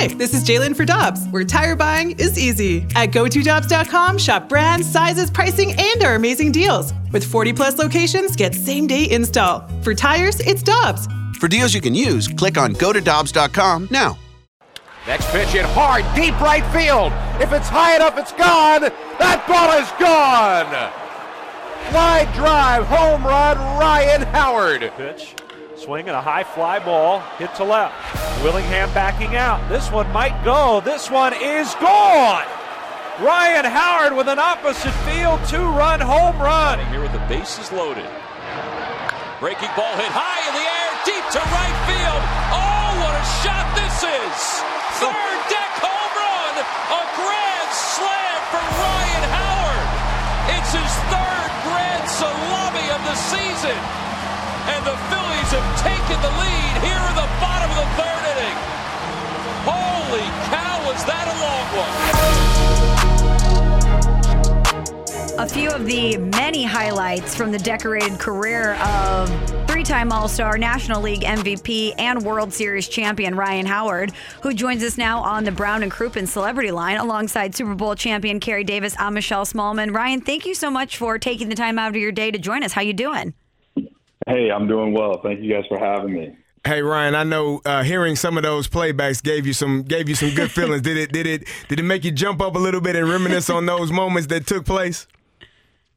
Hi, this is Jalen for Dobbs, where tire buying is easy. At GoToDobbs.com, shop brands, sizes, pricing, and our amazing deals. With 40 plus locations, get same day install. For tires, it's Dobbs. For deals you can use, click on GoToDobbs.com now. Next pitch hit hard, deep right field. If it's high enough, it's gone. That ball is gone. Line drive, home run, Ryan Howard. Pitch, swing and a high fly ball, hit to left. Willingham backing out. This one might go. This one is gone. Ryan Howard with an opposite field two-run home run. Here with the bases loaded. Breaking ball hit high in the air, deep to right field. Oh, what a shot this is! Third deck home run, a grand slam for Ryan Howard. It's his third grand salami of the season, and the Phillies have taken the lead here in the bottom of the third inning. Holy cow, was that a long one? A few of the many highlights from the decorated career of three time All Star, National League MVP, and World Series champion Ryan Howard, who joins us now on the Brown and Crouppen Celebrity Line alongside Super Bowl champion Kerry Davis. I'm Michelle Smallmon. Ryan, thank you so much for taking the time out of your day to join us. How you doing? Hey, I'm doing well. Thank you guys for having me. Hey Ryan, I know uh, hearing some of those playbacks gave you some gave you some good feelings. did it did it did it make you jump up a little bit and reminisce on those moments that took place?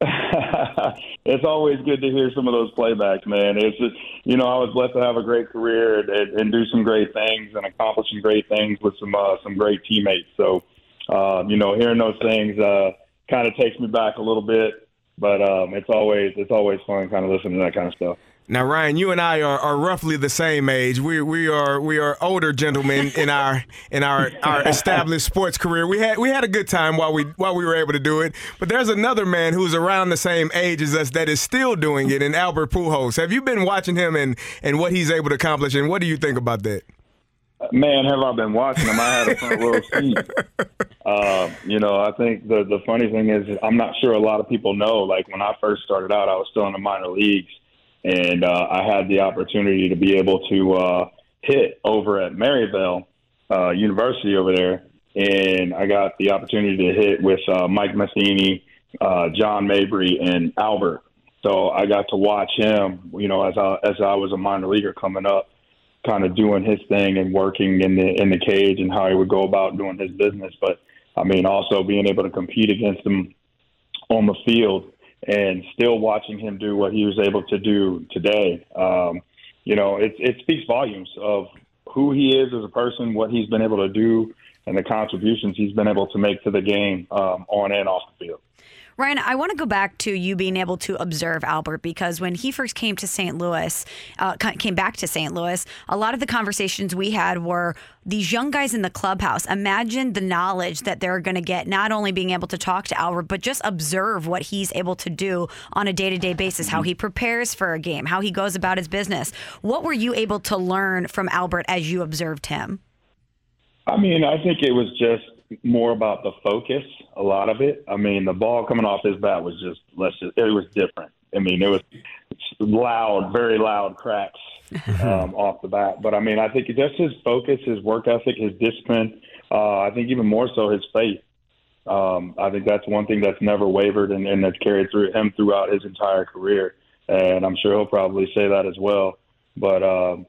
it's always good to hear some of those playbacks, man. It's just, you know, I was blessed to have a great career and, and do some great things and accomplish some great things with some uh, some great teammates. So, uh, you know, hearing those things uh, kind of takes me back a little bit, but um, it's always it's always fun kind of listening to that kind of stuff. Now, Ryan, you and I are, are roughly the same age. We we are we are older gentlemen in our in our, our established sports career. We had we had a good time while we while we were able to do it. But there's another man who's around the same age as us that is still doing it, in Albert Pujols. Have you been watching him and and what he's able to accomplish? And what do you think about that? Man, have I been watching him? I had a front row seat. Uh, you know, I think the the funny thing is, I'm not sure a lot of people know. Like when I first started out, I was still in the minor leagues, and uh, I had the opportunity to be able to uh, hit over at Maryville uh, University over there, and I got the opportunity to hit with uh, Mike Matheny, uh, John Mabry, and Albert. So I got to watch him, you know, as I as I was a minor leaguer coming up, kind of doing his thing and working in the in the cage and how he would go about doing his business. But I mean, also being able to compete against him on the field and still watching him do what he was able to do today. Um, you know, it it speaks volumes of who he is as a person, what he's been able to do, and the contributions he's been able to make to the game um, on and off the field. Ryan, I want to go back to you being able to observe Albert because when he first came to St. Louis, uh, came back to St. Louis, a lot of the conversations we had were these young guys in the clubhouse. Imagine the knowledge that they're going to get, not only being able to talk to Albert, but just observe what he's able to do on a day to day basis, how he prepares for a game, how he goes about his business. What were you able to learn from Albert as you observed him? I mean, I think it was just more about the focus, a lot of it. I mean, the ball coming off his bat was just, let's just, it was different. I mean, it was loud, very loud cracks um, off the bat. But I mean, I think just his focus, his work ethic, his discipline, uh, I think even more so his faith. Um, I think that's one thing that's never wavered and, and that's carried through him throughout his entire career. And I'm sure he'll probably say that as well. But, um,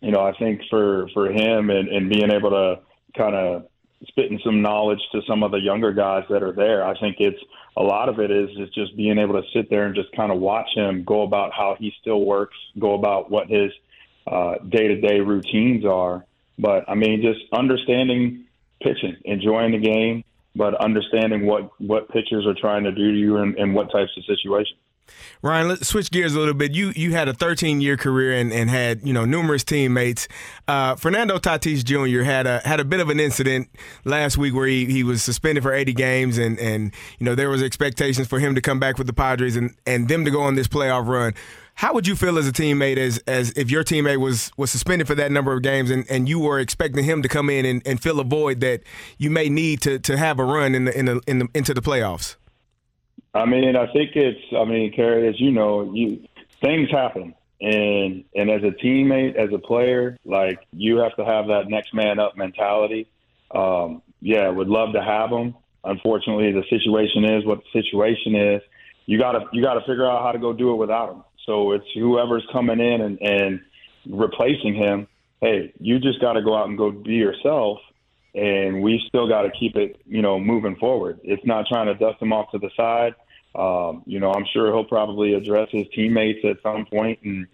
you know, I think for, for him and, and being able to kind of spitting some knowledge to some of the younger guys that are there. I think it's a lot of it is is just being able to sit there and just kind of watch him go about how he still works, go about what his day to day routines are. But I mean, just understanding pitching, enjoying the game, but understanding what what pitchers are trying to do to you and, and what types of situations. Ryan, let's switch gears a little bit. You you had a 13 year career and, and had you know numerous teammates. Uh, Fernando Tatis Jr. had a had a bit of an incident last week where he, he was suspended for 80 games and and you know there was expectations for him to come back with the Padres and, and them to go on this playoff run. How would you feel as a teammate as as if your teammate was was suspended for that number of games and, and you were expecting him to come in and, and fill a void that you may need to, to have a run in the, in the, in the into the playoffs? I mean, I think it's. I mean, Kerry, as you know, you things happen, and and as a teammate, as a player, like you have to have that next man up mentality. Um, yeah, would love to have him. Unfortunately, the situation is what the situation is. You gotta you gotta figure out how to go do it without him. So it's whoever's coming in and, and replacing him. Hey, you just got to go out and go be yourself, and we still got to keep it, you know, moving forward. It's not trying to dust him off to the side. Um, you know, I'm sure he'll probably address his teammates at some point, and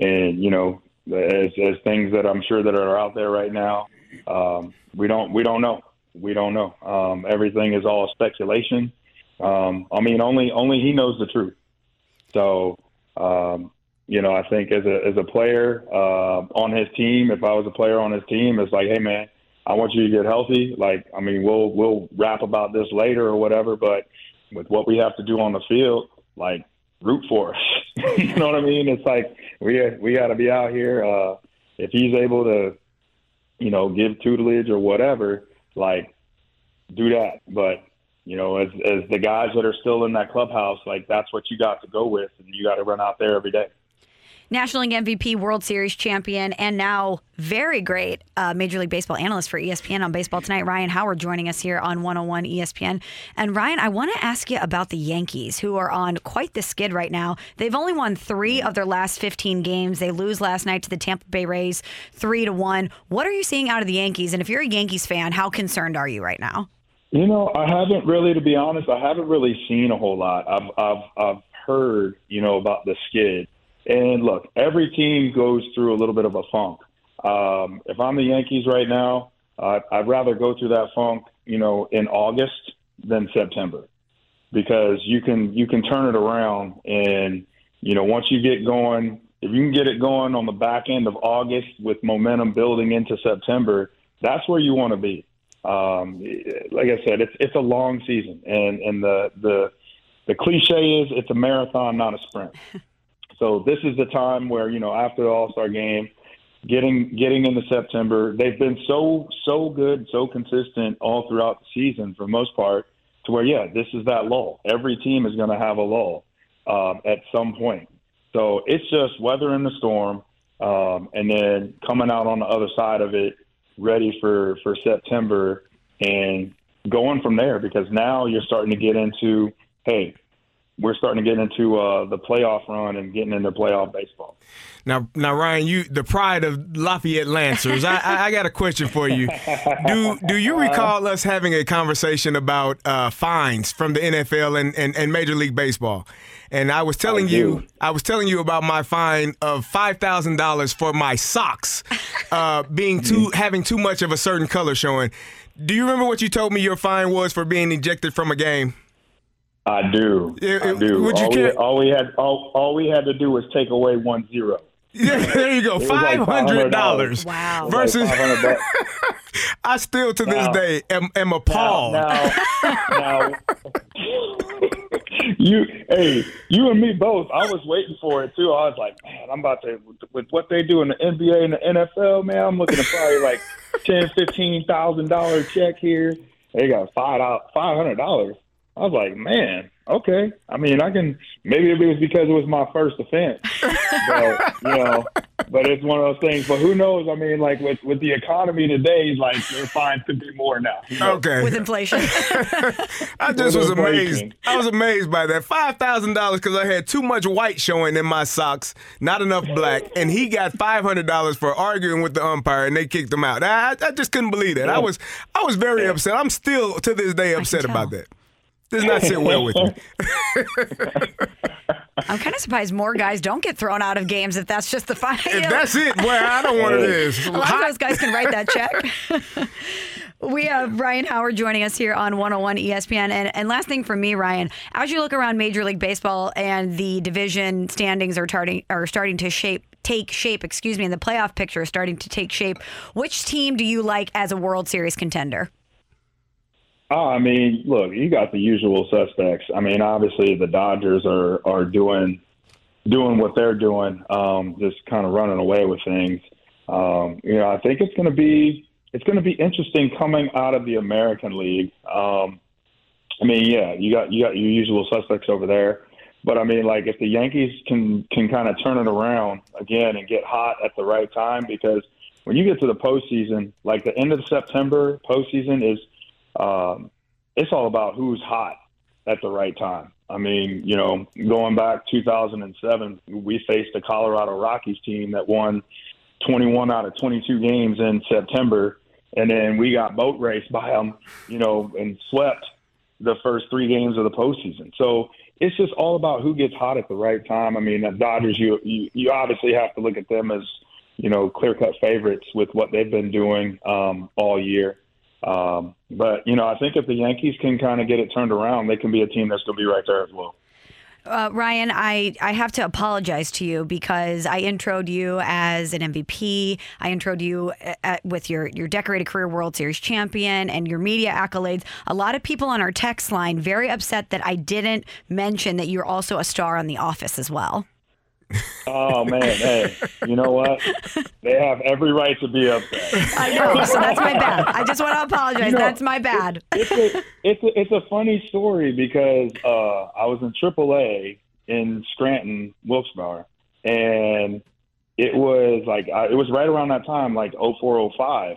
and you know, as as things that I'm sure that are out there right now, um, we don't we don't know. We don't know. Um, everything is all speculation. Um, I mean, only only he knows the truth. So, um, you know, I think as a as a player uh, on his team, if I was a player on his team, it's like, hey man, I want you to get healthy. Like, I mean, we'll we'll rap about this later or whatever, but with what we have to do on the field, like root for us. you know what I mean? It's like we we got to be out here. Uh, if he's able to, you know, give tutelage or whatever, like do that. But you know, as as the guys that are still in that clubhouse, like that's what you got to go with, and you got to run out there every day. National League MVP, World Series champion, and now very great uh, Major League Baseball analyst for ESPN on Baseball Tonight, Ryan Howard, joining us here on 101 ESPN. And Ryan, I want to ask you about the Yankees, who are on quite the skid right now. They've only won three of their last 15 games. They lose last night to the Tampa Bay Rays, three to one. What are you seeing out of the Yankees? And if you're a Yankees fan, how concerned are you right now? You know, I haven't really, to be honest, I haven't really seen a whole lot. I've I've I've heard, you know, about the skid. And look, every team goes through a little bit of a funk. Um, if I'm the Yankees right now, uh, I'd rather go through that funk, you know, in August than September, because you can you can turn it around, and you know, once you get going, if you can get it going on the back end of August with momentum building into September, that's where you want to be. Um, like I said, it's it's a long season, and and the the the cliche is it's a marathon, not a sprint. So this is the time where you know after the All Star game, getting getting into September, they've been so so good, so consistent all throughout the season for most part. To where yeah, this is that lull. Every team is going to have a lull um, at some point. So it's just weathering the storm, um, and then coming out on the other side of it, ready for for September and going from there. Because now you're starting to get into hey, we're starting to get into uh, the playoff run and getting into playoff baseball. Now, now, Ryan, you the pride of Lafayette Lancers. I, I, I, got a question for you. Do do you recall us having a conversation about uh, fines from the NFL and, and, and, Major League Baseball? And I was telling I you, I was telling you about my fine of five thousand dollars for my socks uh, being too having too much of a certain color showing. Do you remember what you told me your fine was for being ejected from a game? I do. Yeah, I do. Would you all, we, all we had all, all we had to do was take away one zero. Yeah, there you go. Five hundred dollars. Wow. Versus, like I still to now, this day am, am appalled. Now, now, now you, hey, you and me both. I was waiting for it too. I was like, man, I'm about to with what they do in the NBA and the NFL. Man, I'm looking at probably like ten, fifteen thousand dollar check here. They got five five hundred dollars. I was like, man, okay. I mean, I can maybe it was because it was my first offense, but you know, but it's one of those things. But who knows? I mean, like with with the economy today, like their fines could be more now. You know? Okay, with inflation. I just was amazed. I was amazed by that five thousand dollars because I had too much white showing in my socks, not enough black, and he got five hundred dollars for arguing with the umpire, and they kicked him out. I, I just couldn't believe that. I was I was very upset. I'm still to this day upset about that does not sit well with me. I'm kind of surprised more guys don't get thrown out of games if that's just the final. If that's it, well, I don't want it is. A lot of those guys can write that check. We have Ryan Howard joining us here on 101 ESPN. And, and last thing for me, Ryan, as you look around Major League Baseball and the division standings are, starting are starting to shape take shape, excuse me, and the playoff picture is starting to take shape, which team do you like as a World Series contender? Oh, I mean, look, you got the usual suspects. I mean, obviously the Dodgers are are doing doing what they're doing, um, just kind of running away with things. Um, you know, I think it's going to be it's going to be interesting coming out of the American League. Um, I mean, yeah, you got you got your usual suspects over there. But I mean, like if the Yankees can can kind of turn it around again and get hot at the right time, because when you get to the postseason, like the end of September postseason is, um, it's all about who's hot at the right time. I mean, you know, going back 2007, we faced the Colorado Rockies team that won 21 out of 22 games in September, and then we got boat raced by them, you know, and swept the first three games of the postseason. So it's just all about who gets hot at the right time. I mean, the Dodgers, you you, you obviously have to look at them as you know clear cut favorites with what they've been doing um, all year. Um, but you know, I think if the Yankees can kind of get it turned around, they can be a team that's going to be right there as well. Uh, Ryan, I, I have to apologize to you because I introed you as an MVP. I introed you at, uh, with your, your decorated career World Series champion and your media accolades. A lot of people on our text line very upset that I didn't mention that you're also a star on The Office as well. Oh man, hey, you know what? They have every right to be upset. I know, so that's my bad. I just want to apologize. You know, that's my bad. It's, it's, a it's a it's a funny story because uh, I was in AAA in Scranton, Wilkes-Barre, and it was like I, it was right around that time, like 0405.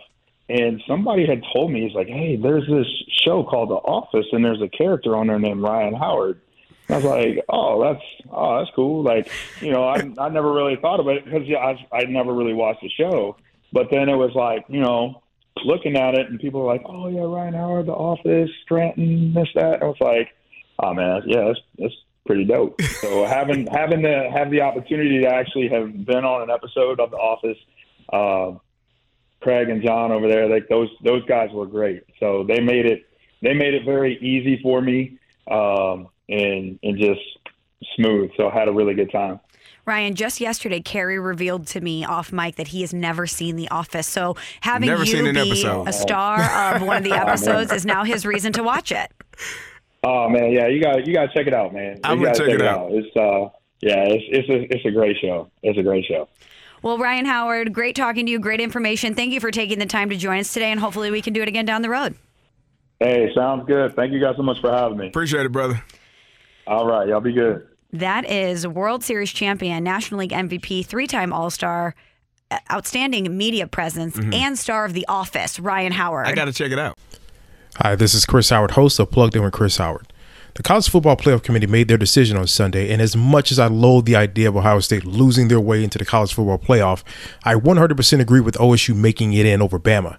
And somebody had told me, he's like, hey, there's this show called The Office, and there's a character on there named Ryan Howard. I was like, oh, that's oh, that's cool. Like, you know, I I never really thought about it because yeah, I I never really watched the show. But then it was like, you know, looking at it, and people were like, oh yeah, Ryan Howard, The Office, Scranton, this that. I was like, oh man, yeah, that's that's pretty dope. So having having to have the opportunity to actually have been on an episode of The Office. Uh, Craig and John over there, like those those guys were great. So they made it they made it very easy for me. Um, and and just smooth. So I had a really good time. Ryan, just yesterday, Kerry revealed to me off mic that he has never seen The Office. So having never you be episode. a star of one of the episodes is now his reason to watch it. Oh man, yeah, you got you got to check it out, man. I'm gonna check, check, it out. out. It's uh, yeah, it's it's a it's a great show. It's a great show. Well, Ryan Howard, great talking to you. Great information. Thank you for taking the time to join us today, and hopefully we can do it again down the road. Hey, sounds good. Thank you guys so much for having me. Appreciate it, brother. All right. Y'all be good. That is World Series champion, National League MVP, three time All Star, uh, outstanding media presence, mm-hmm. and star of The Office, Ryan Howard. I got to check it out. Hi, this is Chris Howard, host of Plugged In with Chris Howard. The College Football Playoff Committee made their decision on Sunday, and as much as I loathe the idea of Ohio State losing their way into the College Football Playoff, I 100% agree with OSU making it in over Bama.